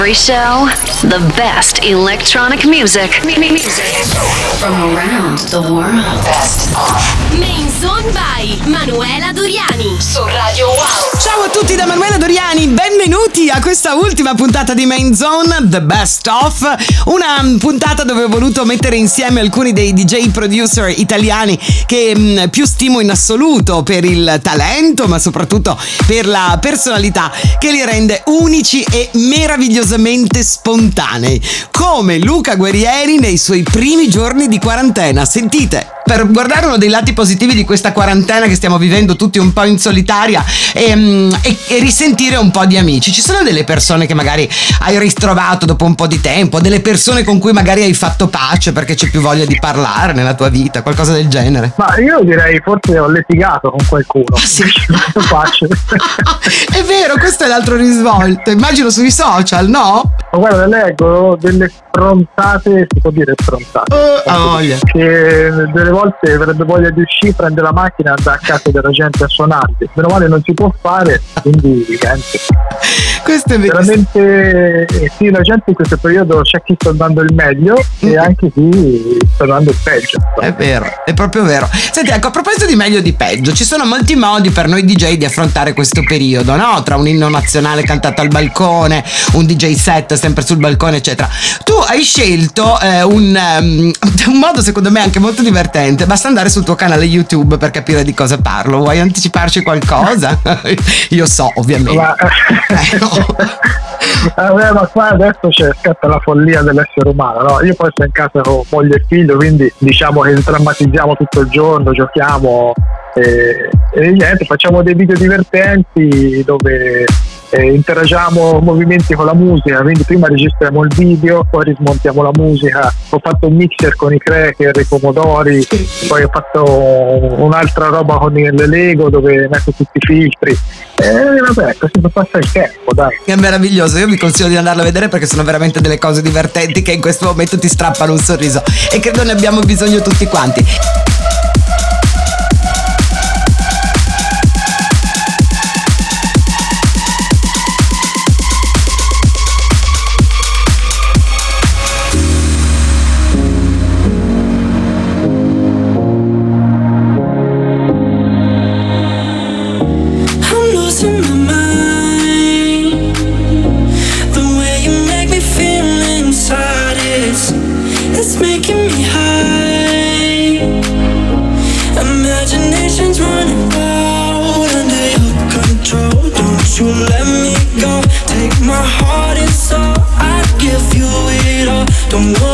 Every show, the best electronic music. From around the world. Best Main Zone by Manuela Doriani su Radio Wow. Ciao a tutti da Manuela Doriani, benvenuti a questa ultima puntata di Main Zone, The Best of. Una puntata dove ho voluto mettere insieme alcuni dei DJ producer italiani che mm, più stimo in assoluto per il talento, ma soprattutto per la personalità che li rende unici e meravigliosamente spontanei, come Luca Guerrieri nei suoi primi giorni di quarantena. Sentite! per guardare uno dei lati positivi di questa quarantena che stiamo vivendo tutti un po' in solitaria e, mm, e, e, risentire un po' di amici. Ci sono delle persone che magari hai ritrovato dopo un po' di tempo, delle persone con cui magari hai fatto pace perché c'è più voglia di parlare nella tua vita, qualcosa del genere? Ma io direi forse ho litigato con qualcuno. Ah, sì. pace. è vero, questo è l'altro risvolto. Immagino sui social, no? Ma guarda, leggo delle frontate, si può dire frontate. Uh, oh, voglia. Che delle volte avrebbe voglia di uscire, prendere la macchina e andare a casa della gente a suonarli. Meno male non si può fare, quindi niente. Questo è veramente sì, la gente in questo periodo c'è chi sta dando il meglio mm. e anche chi sta dando il peggio. È vero, è proprio vero. Senti, ecco, a proposito di meglio e di peggio, ci sono molti modi per noi DJ di affrontare questo periodo, no? Tra un inno nazionale cantato al balcone, un DJ set sempre sul balcone, eccetera. Tu hai scelto eh, un, um, un modo secondo me anche molto divertente. Basta andare sul tuo canale YouTube per capire di cosa parlo. Vuoi anticiparci qualcosa? Io so, ovviamente. Ma, eh, no. eh, ma qua adesso c'è scatta la follia dell'essere umano. No? Io poi sto in casa con moglie e figlio, quindi diciamo che drammatizziamo tutto il giorno, giochiamo e, e niente, facciamo dei video divertenti dove eh, interagiamo movimenti con la musica, quindi prima registriamo il video, poi rismontiamo la musica, ho fatto un mixer con i cracker, i pomodori, poi ho fatto un'altra roba con il Lego dove metto tutti i filtri. E eh, vabbè, così passa il tempo, dai. È meraviglioso, io vi consiglio di andarlo a vedere perché sono veramente delle cose divertenti che in questo momento ti strappano un sorriso e credo ne abbiamo bisogno tutti quanti. Don't want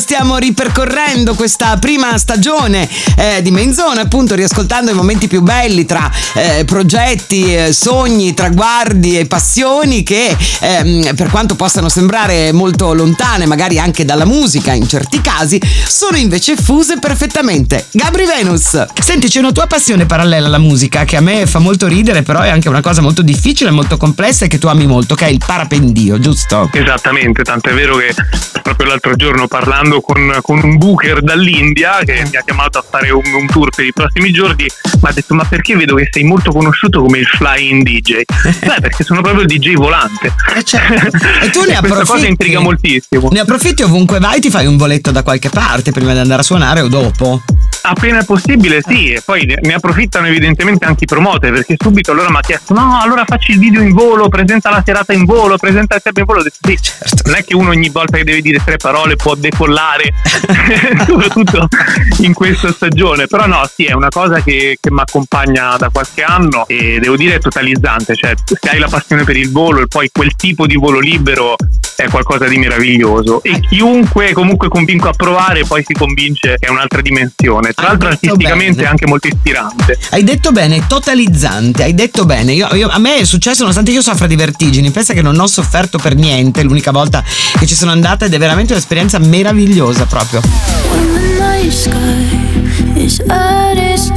stiamo ripercorrendo questa prima stagione eh, di Menzone, appunto riascoltando i momenti più belli tra eh, progetti, eh, sogni, traguardi e passioni che ehm, per quanto possano sembrare molto lontane, magari anche dalla musica in certi casi, sono invece fuse perfettamente. Gabri Venus, senti c'è una tua passione parallela alla musica che a me fa molto ridere, però è anche una cosa molto difficile, molto complessa e che tu ami molto, che è il parapendio, giusto? Esattamente, tanto è vero che proprio l'altro giorno parlando con, con, un booker dall'India che mi ha chiamato a fare un, un tour per i prossimi giorni mi ha detto ma perché vedo che sei molto conosciuto come il flying DJ beh perché sono proprio il DJ volante. Eh certo. e tu ne approfitti questa cosa intriga moltissimo. Ne approfitti ovunque vai ti fai un voletto da qualche parte prima di andare a suonare o dopo appena possibile sì e poi ne approfittano evidentemente anche i promoter perché subito allora mi ha chiesto no allora facci il video in volo presenta la serata in volo presenta il tempo in volo. Ho detto sì certo. non è che uno ogni volta che deve dire tre parole può decollare soprattutto in questa stagione. Però no sì è una cosa che, che mi accompagna da qualche anno e devo dire è totalizzante cioè se hai la passione per il volo e poi quel tipo di volo libero è qualcosa di meraviglioso. E chiunque comunque convinco a provare poi si convince che è un'altra dimensione. Tra l'altro artisticamente bene. è anche molto ispirante. Hai detto bene totalizzante hai detto bene. Io, io, a me è successo nonostante io soffra di vertigini pensa che non ho sofferto per niente l'unica volta che ci sono andata ed è veramente un'esperienza meravigliosa proprio. When the night sky is at its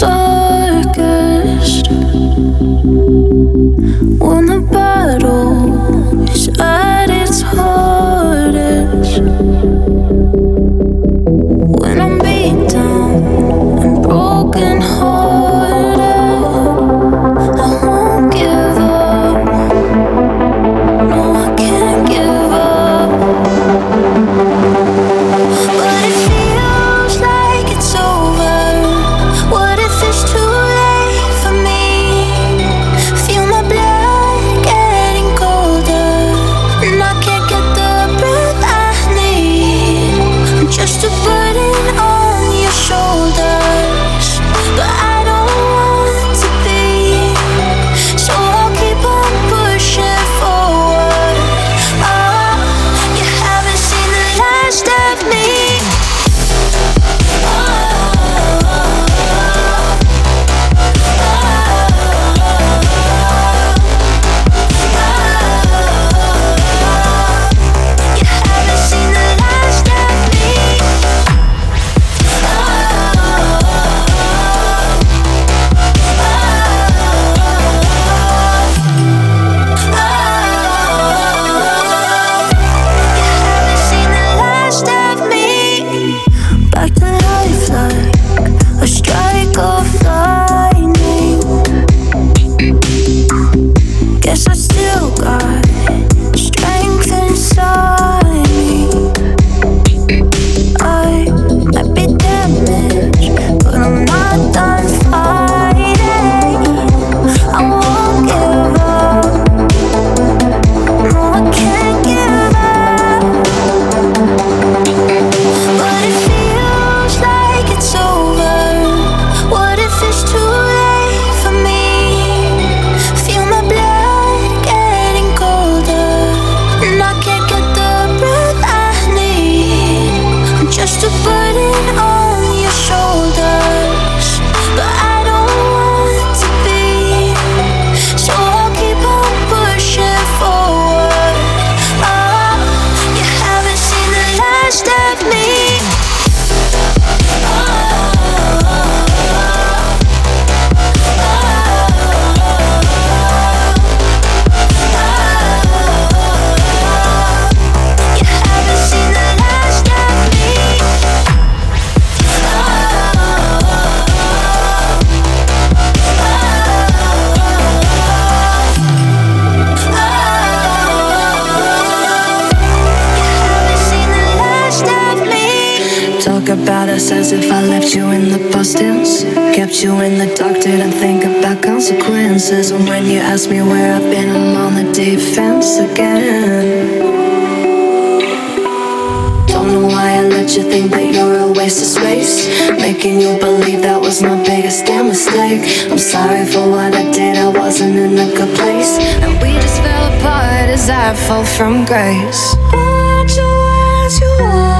you're a waste of space. Making you believe that was my biggest damn mistake. I'm sorry for what I did, I wasn't in a good place. And we just fell apart as I fall from grace. Watch your as you are.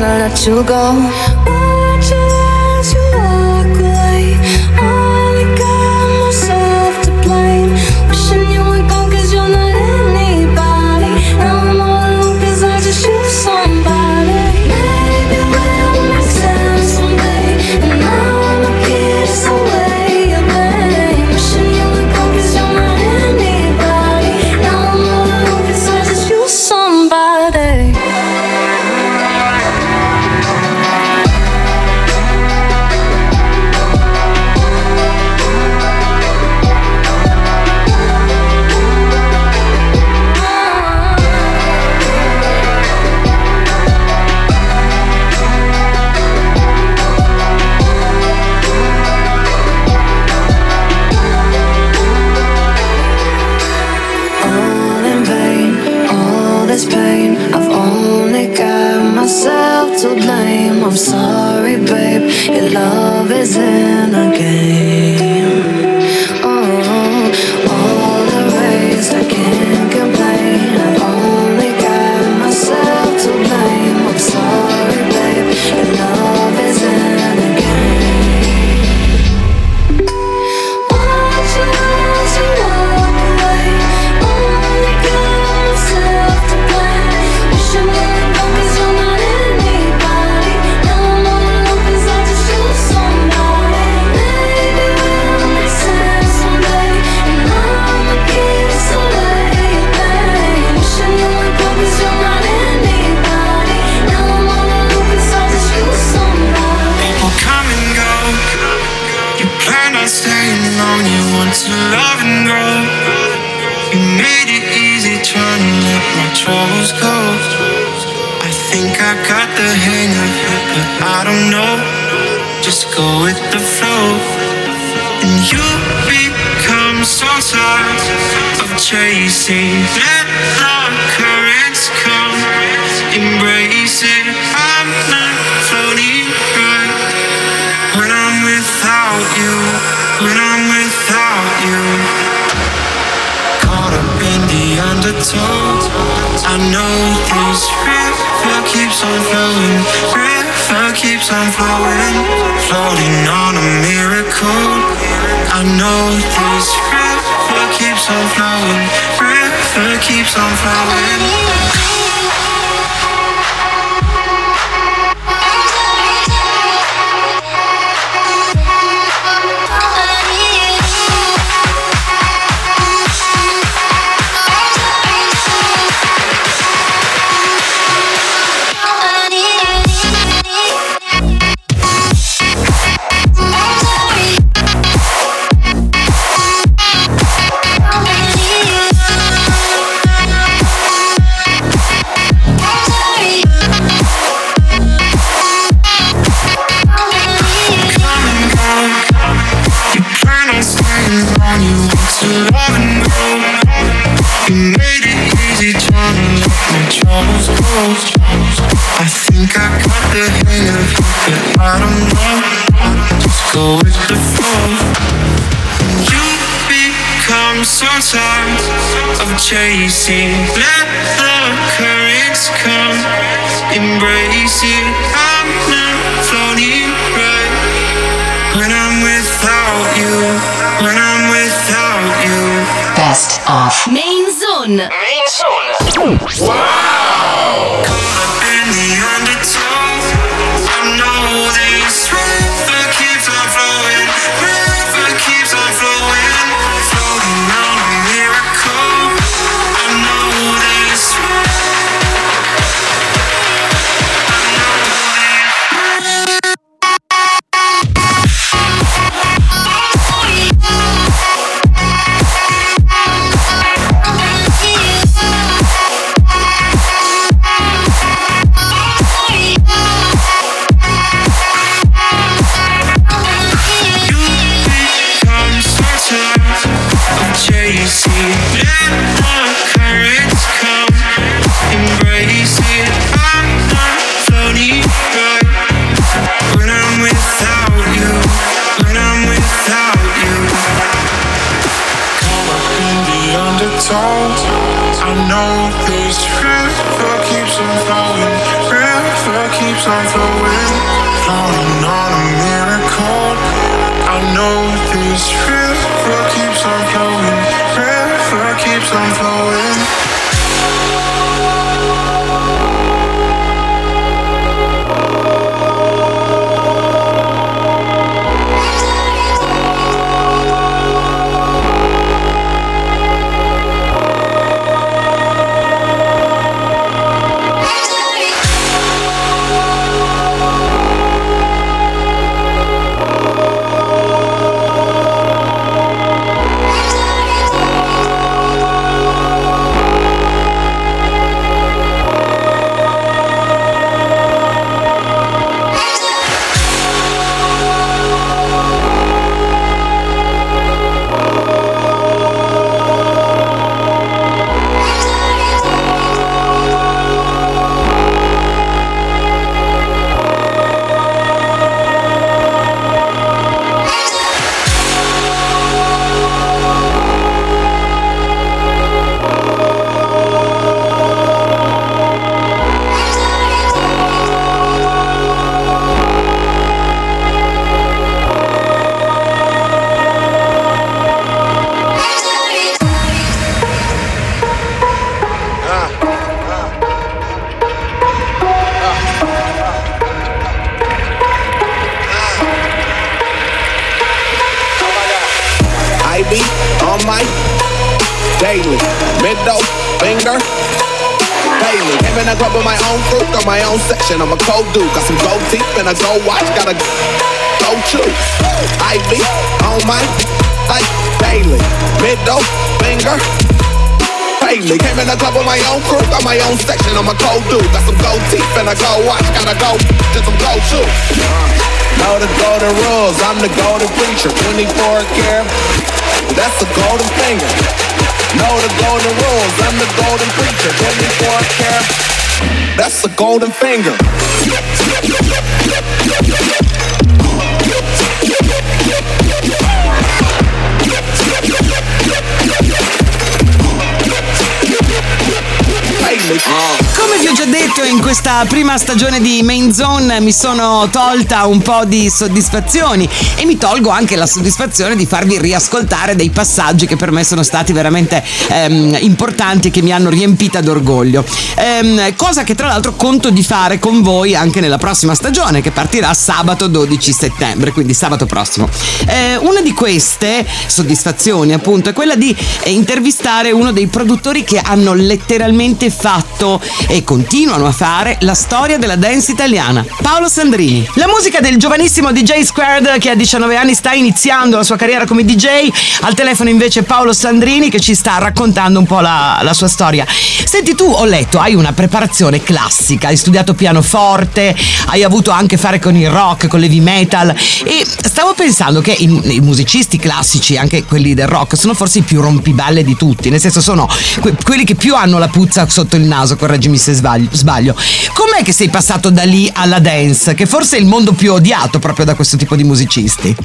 gonna let you go you want to love and grow. You made it easy trying to let my troubles go. I think I got the hang of it, but I don't know. Just go with the flow, and you become so tired of chasing. Let the currents come, embrace it. I'm not floating right when I'm without you when I'm without you. Caught up in the undertow. I know this river keeps on flowing, river keeps on flowing, floating on a miracle. I know this river keeps on flowing, river keeps on flowing. chasing. Let the currents come, embrace it. I'm not floating right when I'm without you. When I'm without you. Best off. Main Zone. Main Zone. Wow. song. Section. I'm a cold dude, got some gold teeth and a gold watch, got a go choose. I be on my like daily middle finger. Daily, came in the club with my own crew, got my own section. I'm a cold dude, got some gold teeth and a gold watch, got a go just some gold shoes. Uh, know the golden rules, I'm the golden preacher, 24 karat. That's a golden finger. Know the golden rules, I'm the golden preacher, 24 karat. That's a golden finger. Daily. Come vi ho già detto in questa prima stagione di Main Zone mi sono tolta un po' di soddisfazioni e mi tolgo anche la soddisfazione di farvi riascoltare dei passaggi che per me sono stati veramente ehm, importanti e che mi hanno riempita d'orgoglio. Ehm, cosa che tra l'altro conto di fare con voi anche nella prossima stagione che partirà sabato 12 settembre, quindi sabato prossimo. Eh, una di queste soddisfazioni appunto è quella di intervistare uno dei produttori che hanno letteralmente fatto e continuano a fare la storia della dance italiana, Paolo Sandrini. La musica del giovanissimo DJ Squared che a 19 anni sta iniziando la sua carriera come DJ, al telefono invece Paolo Sandrini che ci sta raccontando un po' la, la sua storia. Senti tu, ho letto, hai una preparazione classica, hai studiato pianoforte, hai avuto anche a fare con il rock, con l'heavy metal. E stavo pensando che i, i musicisti classici, anche quelli del rock, sono forse i più rompiballe di tutti, nel senso sono que- quelli che più hanno la puzza sotto il naso, correggimi se sbaglio. sbaglio. Com'è che sei passato da lì alla dance, che forse è il mondo più odiato proprio da questo tipo di musicisti?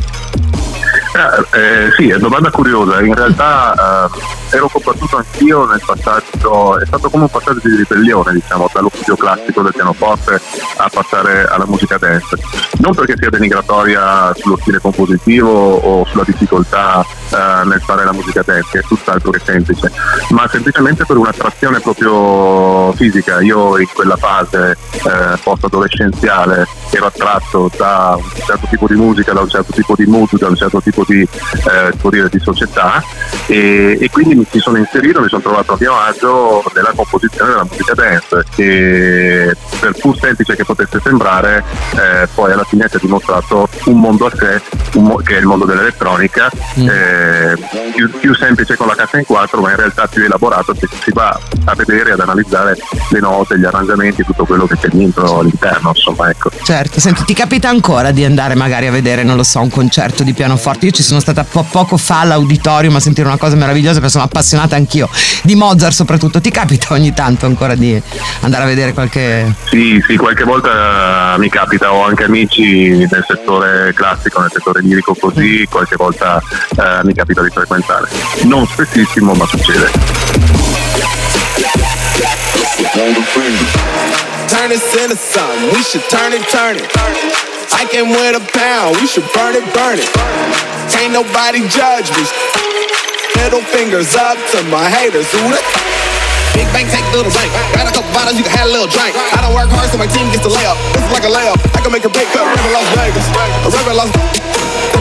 Eh, eh, sì, è domanda curiosa. In realtà eh, ero combattuto anch'io nel passaggio, è stato come un passaggio di ribellione, diciamo, dallo studio classico del pianoforte a passare alla musica dance. Non perché sia denigratoria sullo stile compositivo o sulla difficoltà eh, nel fare la musica dance, che è tutt'altro che semplice, ma semplicemente per un'attrazione proprio fisica. Io in quella fase eh, post-adolescenziale ero attratto da un certo tipo di musica, da un certo tipo di mood, da un certo tipo di, eh, dire, di società e, e, quindi mi sono inserito, mi sono trovato a mio agio nella composizione della musica dance che per pur semplice che potesse sembrare eh, poi alla fine si è dimostrato un mondo a sé mo- che è il mondo dell'elettronica mm. eh, più, più, semplice con la cassa in quattro ma in realtà più elaborato se si va a vedere ad analizzare le note, gli arrangiamenti, tutto quello che c'è dentro all'interno insomma ecco. Certo, senti ti capita ancora di andare magari a vedere non lo so un concerto di pianoforte io ci sono stata po- poco fa all'auditorium a sentire una cosa meravigliosa perché sono appassionata anch'io di Mozart soprattutto. Ti capita ogni tanto ancora di andare a vedere qualche... Sì, sì, qualche volta mi capita, ho anche amici nel settore classico, nel settore lirico così, qualche volta eh, mi capita di frequentare. Non spessissimo, ma succede. Turn it to the sun, we should turn it, turn it. I came with a pound, we should burn it, burn it. Can't nobody judge me. Middle fingers up to my haters. Who the Big bang, take little bank. Got a couple bottles, you can have a little drink. I don't work hard, so my team gets the layup. This is like a layup. I can make a big cut, rip Las Vegas. A rip Las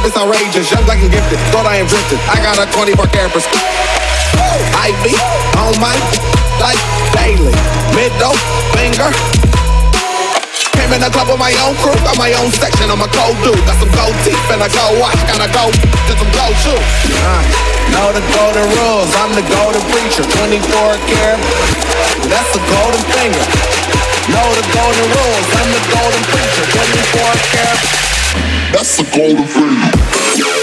It's outrageous, young, black, and gifted. Thought I am drifted. I got a 24 campers. I be on my life daily. Middle finger Came in the club with my own crew, got my own section, I'm a cold dude. Got some gold teeth and a gold watch, gotta go get some gold shoes. Uh, know the golden rules, I'm the golden preacher, 24 karat. That's the golden finger. Know the golden rules, I'm the golden preacher, 24 karat. That's the golden finger.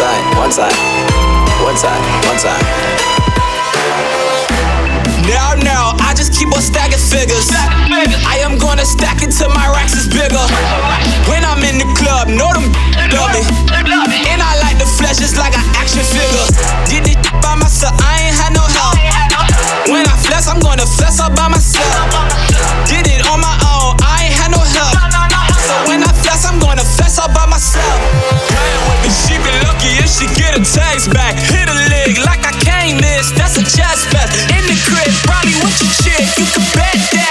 One time, one side, one side, one time. Now, now, I just keep on stacking figures. I am gonna stack it till my racks is bigger. When I'm in the club, know them love me. And I like the flesh just like an action figure. Did it by myself, I ain't had no help. When I flex, I'm gonna flex all by myself. Did it on my own, she get a text back. Hit a leg like I can't miss. That's a chest pass. In the crib, probably with your chick. You can bet that.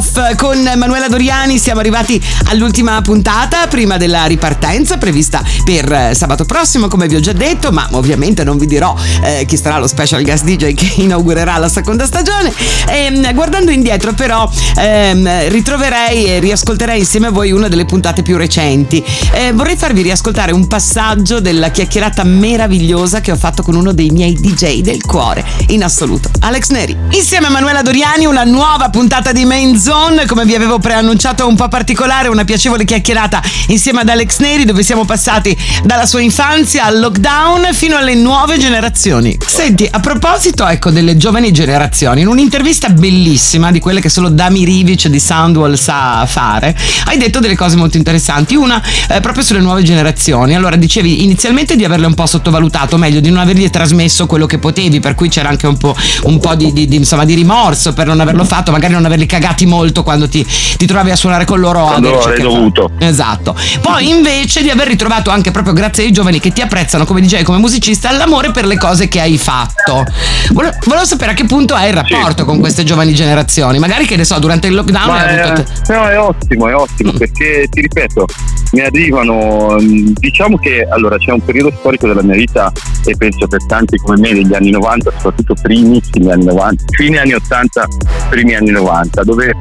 The Con Manuela Doriani. Siamo arrivati all'ultima puntata prima della ripartenza prevista per eh, sabato prossimo come vi ho già detto ma ovviamente non vi dirò eh, chi sarà lo special guest DJ che inaugurerà la seconda stagione. E, guardando indietro però ehm, ritroverei e riascolterei insieme a voi una delle puntate più recenti. Eh, vorrei farvi riascoltare un passaggio della chiacchierata meravigliosa che ho fatto con uno dei miei DJ del cuore in assoluto Alex Neri. Insieme a Manuela Doriani una nuova puntata di Main Zone come vi avevo preannunciato un po' particolare una piacevole chiacchierata insieme ad Alex Neri dove siamo passati dalla sua infanzia al lockdown fino alle nuove generazioni. Senti a proposito ecco delle giovani generazioni in un'intervista bellissima di quelle che solo Dami Rivic di Soundwall sa fare hai detto delle cose molto interessanti. Una eh, proprio sulle nuove generazioni. Allora dicevi inizialmente di averle un po' sottovalutato meglio di non avergli trasmesso quello che potevi per cui c'era anche un po', un po di, di- di, insomma, di rimorso per non averlo fatto magari non averli cagati molto quando ti, ti trovavi a suonare con loro Quando avrei dovuto. esatto. Poi invece di aver ritrovato anche proprio grazie ai giovani che ti apprezzano come DJ come musicista l'amore per le cose che hai fatto. Vole- volevo sapere a che punto è il rapporto con queste giovani generazioni. Magari che ne so durante il lockdown hai è, avuto te- no, è ottimo, è ottimo perché ti ripeto, mi arrivano, mh, diciamo che allora c'è un periodo storico della mia vita e penso per tanti come me degli anni 90, soprattutto primissimi anni 90, fine anni 80, primi anni 90, dove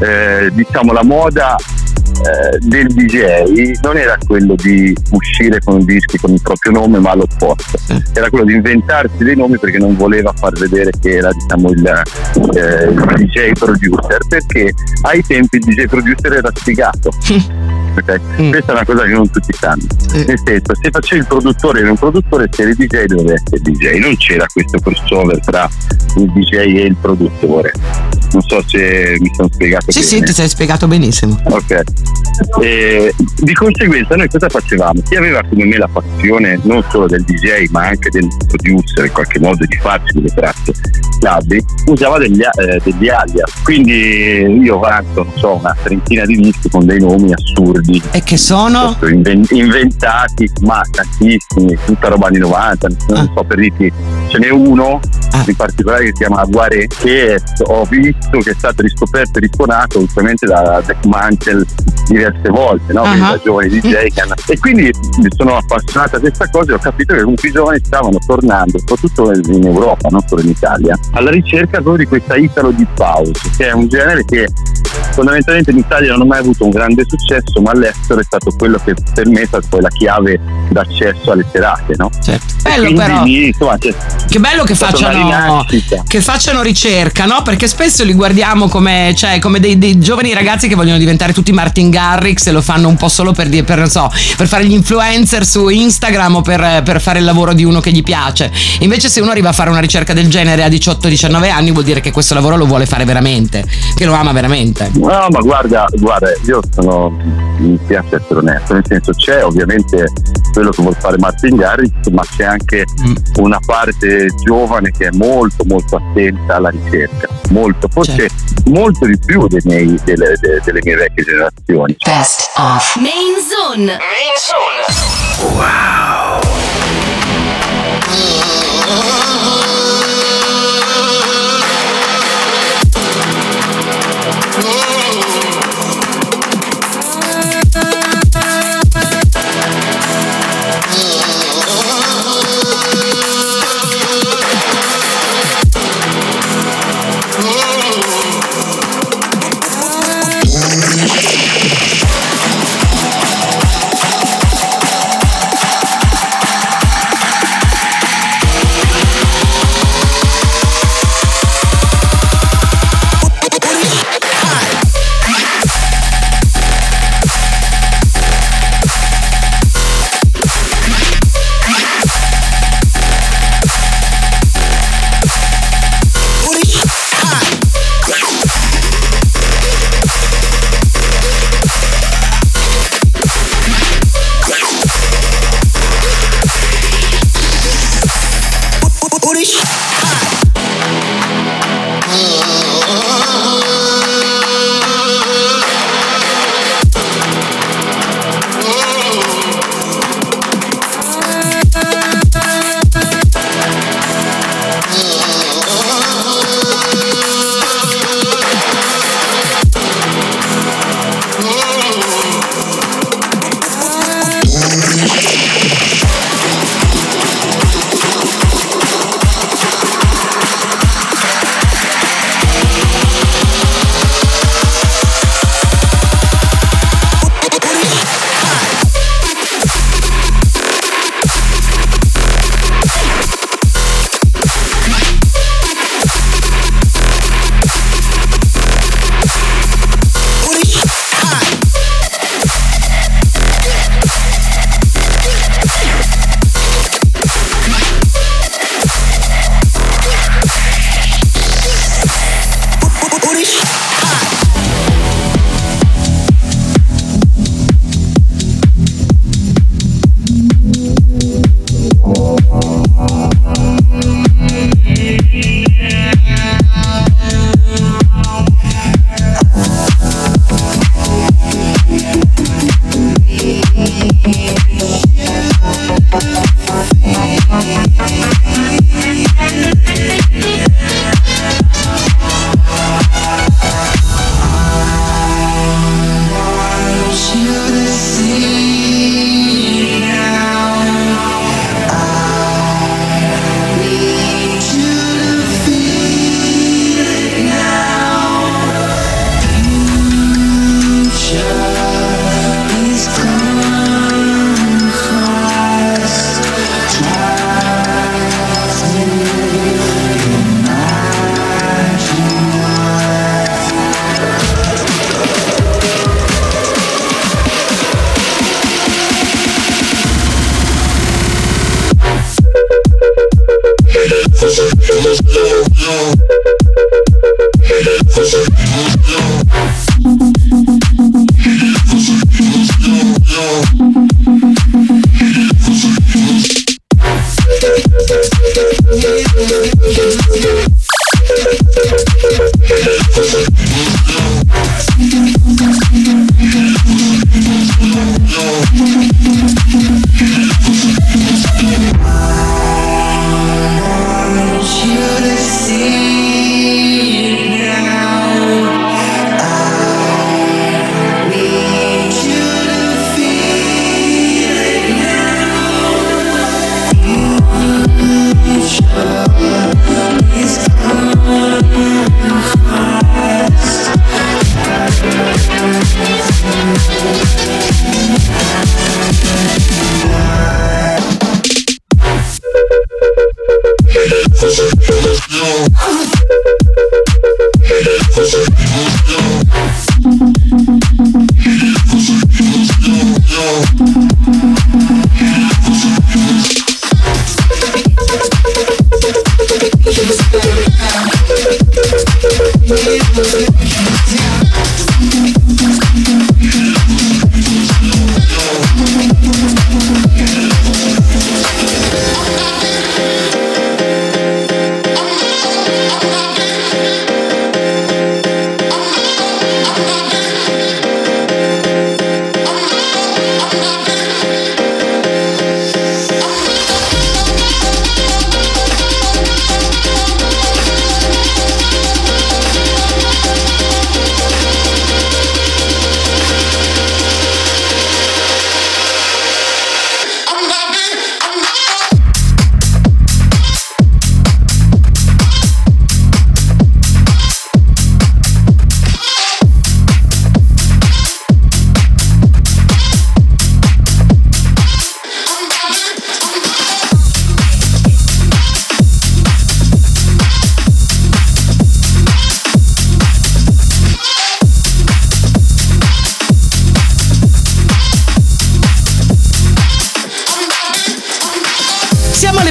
eh, diciamo la moda eh, del DJ non era quello di uscire con dischi con il proprio nome ma l'opposto era quello di inventarsi dei nomi perché non voleva far vedere che era diciamo il, eh, il DJ producer perché ai tempi il DJ producer era sfigato ok? questa è una cosa che non tutti sanno nel senso se facevi il produttore e un produttore se eri DJ dovevi essere DJ non c'era questo crossover tra il DJ e il produttore non so se mi sono spiegato sì bene sì ti sei spiegato benissimo Ok. E di conseguenza noi cosa facevamo? Chi aveva come me la passione non solo del DJ ma anche del producer in qualche modo di farci delle tracce labbi usava degli, eh, degli alias. Quindi io ho fatto non so, una trentina di dischi con dei nomi assurdi. E che sono? Inven- inventati, ma tantissimi, tutta roba anni 90, non so per dirti, ce n'è uno in particolare che si chiama Guaré che ho visto che è stato riscoperto e risuonato ultimamente da Deck Mantel diverse volte, no? Ah. da giovani DJ che hanno... E quindi mi sono appassionato a questa cosa e ho capito che comunque i giovani stavano tornando, soprattutto in Europa, non solo in Italia, alla ricerca proprio di questa Italo Deep House, che è un genere che fondamentalmente in Italia non ha mai avuto un grande successo, ma all'estero è stato quello che per me è stata poi la chiave d'accesso alle serate, no? Certo. Bello però. lì, insomma, Che bello che facciano, che facciano ricerca, no? Perché spesso li guardiamo come, cioè, come dei, dei giovani ragazzi che vogliono diventare tutti Martin Garrix e lo fanno un po' solo per, dire- per, non so, per fare gli influencer su Instagram o per, per fare il lavoro di uno che gli piace. Invece, se uno arriva a fare una ricerca del genere a 18-19 anni, vuol dire che questo lavoro lo vuole fare veramente, che lo ama veramente. No, ma guarda, guarda, io sono, mi piace essere onesto, nel senso c'è ovviamente quello che vuol fare Martin Garrix, ma c'è anche una parte giovane che è molto molto attenta alla ricerca, molto, forse molto di più dei miei- delle, de- delle mie vecchie generazioni. Best of. Main Zone. Main Zone. Thank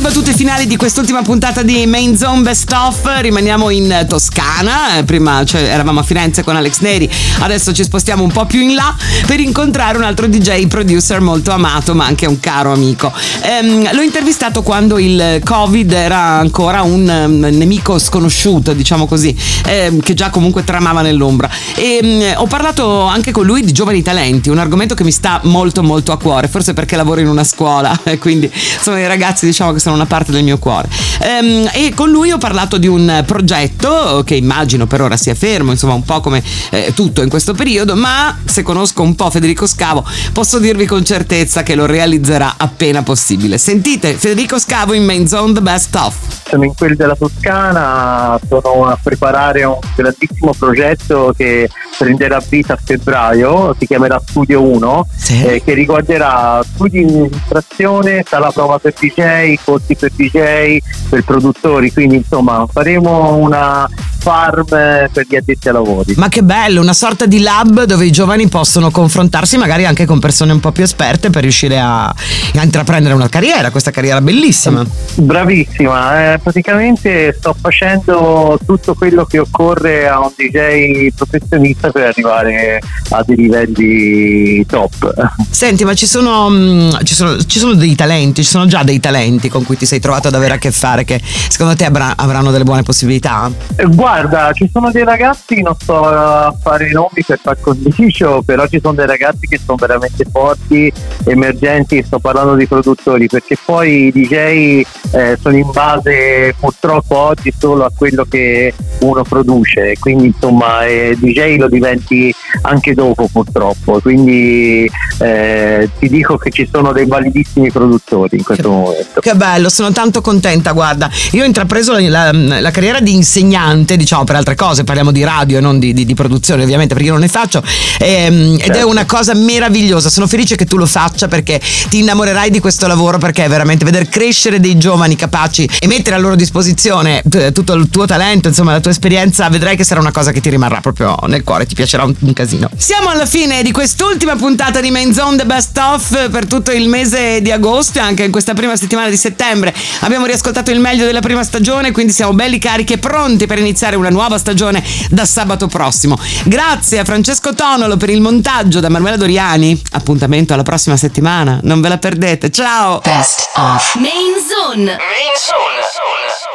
battute finali di quest'ultima puntata di Main Zone Best Of. Rimaniamo in Toscana. Eh, Prima cioè, eravamo a Firenze con Alex Neri, adesso ci spostiamo un po' più in là per incontrare un altro DJ producer molto amato, ma anche un caro amico. Ehm, l'ho intervistato quando il Covid era ancora un ehm, nemico sconosciuto, diciamo così, ehm, che già comunque tramava nell'ombra. E mm, ho parlato anche con lui di giovani talenti, un argomento che mi sta molto molto a cuore, forse perché lavoro in una scuola e quindi sono i ragazzi diciamo che sono una parte del mio cuore. Ehm, e con lui ho parlato di un progetto che immagino per ora sia fermo, insomma un po' come eh, tutto in questo periodo, ma se conosco un po' Federico Scavo posso dirvi con certezza che lo realizzerà appena possibile. Sentite Federico Scavo in Main Zone The Best Of. Sono in quelli della Toscana, sono a preparare un grandissimo progetto che prenderà vita a febbraio, si chiamerà Studio 1, eh, che riguarderà studi di illustrazione, sala prova per DJ, corsi per DJ, per produttori, quindi insomma faremo una farm eh, per gli addetti ai lavori. Ma che bello, una sorta di lab dove i giovani possono confrontarsi magari anche con persone un po' più esperte per riuscire a, a intraprendere una carriera, questa carriera bellissima. Bravissima, eh, praticamente sto facendo tutto quello che occorre a un DJ professionista per arrivare a dei livelli top. Senti, ma ci sono, mm, ci sono, ci sono dei talenti, ci sono già dei talenti con cui ti sei trovato ad avere a che fare che secondo te avrà- avranno delle buone possibilità? Eh, Guarda, ci sono dei ragazzi, non sto a fare i nomi per far condicio, però ci sono dei ragazzi che sono veramente forti, emergenti, sto parlando di produttori, perché poi i DJ eh, sono in base purtroppo oggi solo a quello che uno produce, quindi insomma eh, DJ lo diventi anche dopo purtroppo, quindi eh, ti dico che ci sono dei validissimi produttori in questo momento. Che bello, sono tanto contenta, guarda. Io ho intrapreso la, la- la carriera di insegnante, diciamo per altre cose, parliamo di radio e non di, di- di produzione ovviamente perché io non ne faccio Ehm, ed è Certo. una cosa meravigliosa, sono felice che tu lo faccia perché ti innamorerai di questo lavoro perché è veramente vedere crescere dei giovani capaci e mettere a loro disposizione t- tutto il tuo talento, insomma la tua esperienza, vedrai che sarà una cosa che ti rimarrà proprio nel cuore, ti piacerà un, un casino. Siamo alla fine di quest'ultima puntata di Main Zone The Best Of per tutto il mese di agosto e anche in questa prima settimana di settembre. Abbiamo riascoltato il meglio della prima stagione, quindi siamo belli carichi e pronti per iniziare una nuova stagione da sabato prossimo. Grazie a Francesco Tonolo per il montaggio da Manuela Doriani. Appuntamento alla prossima settimana, non ve la perdete. Ciao! Best of. Main Zone. Main Zone.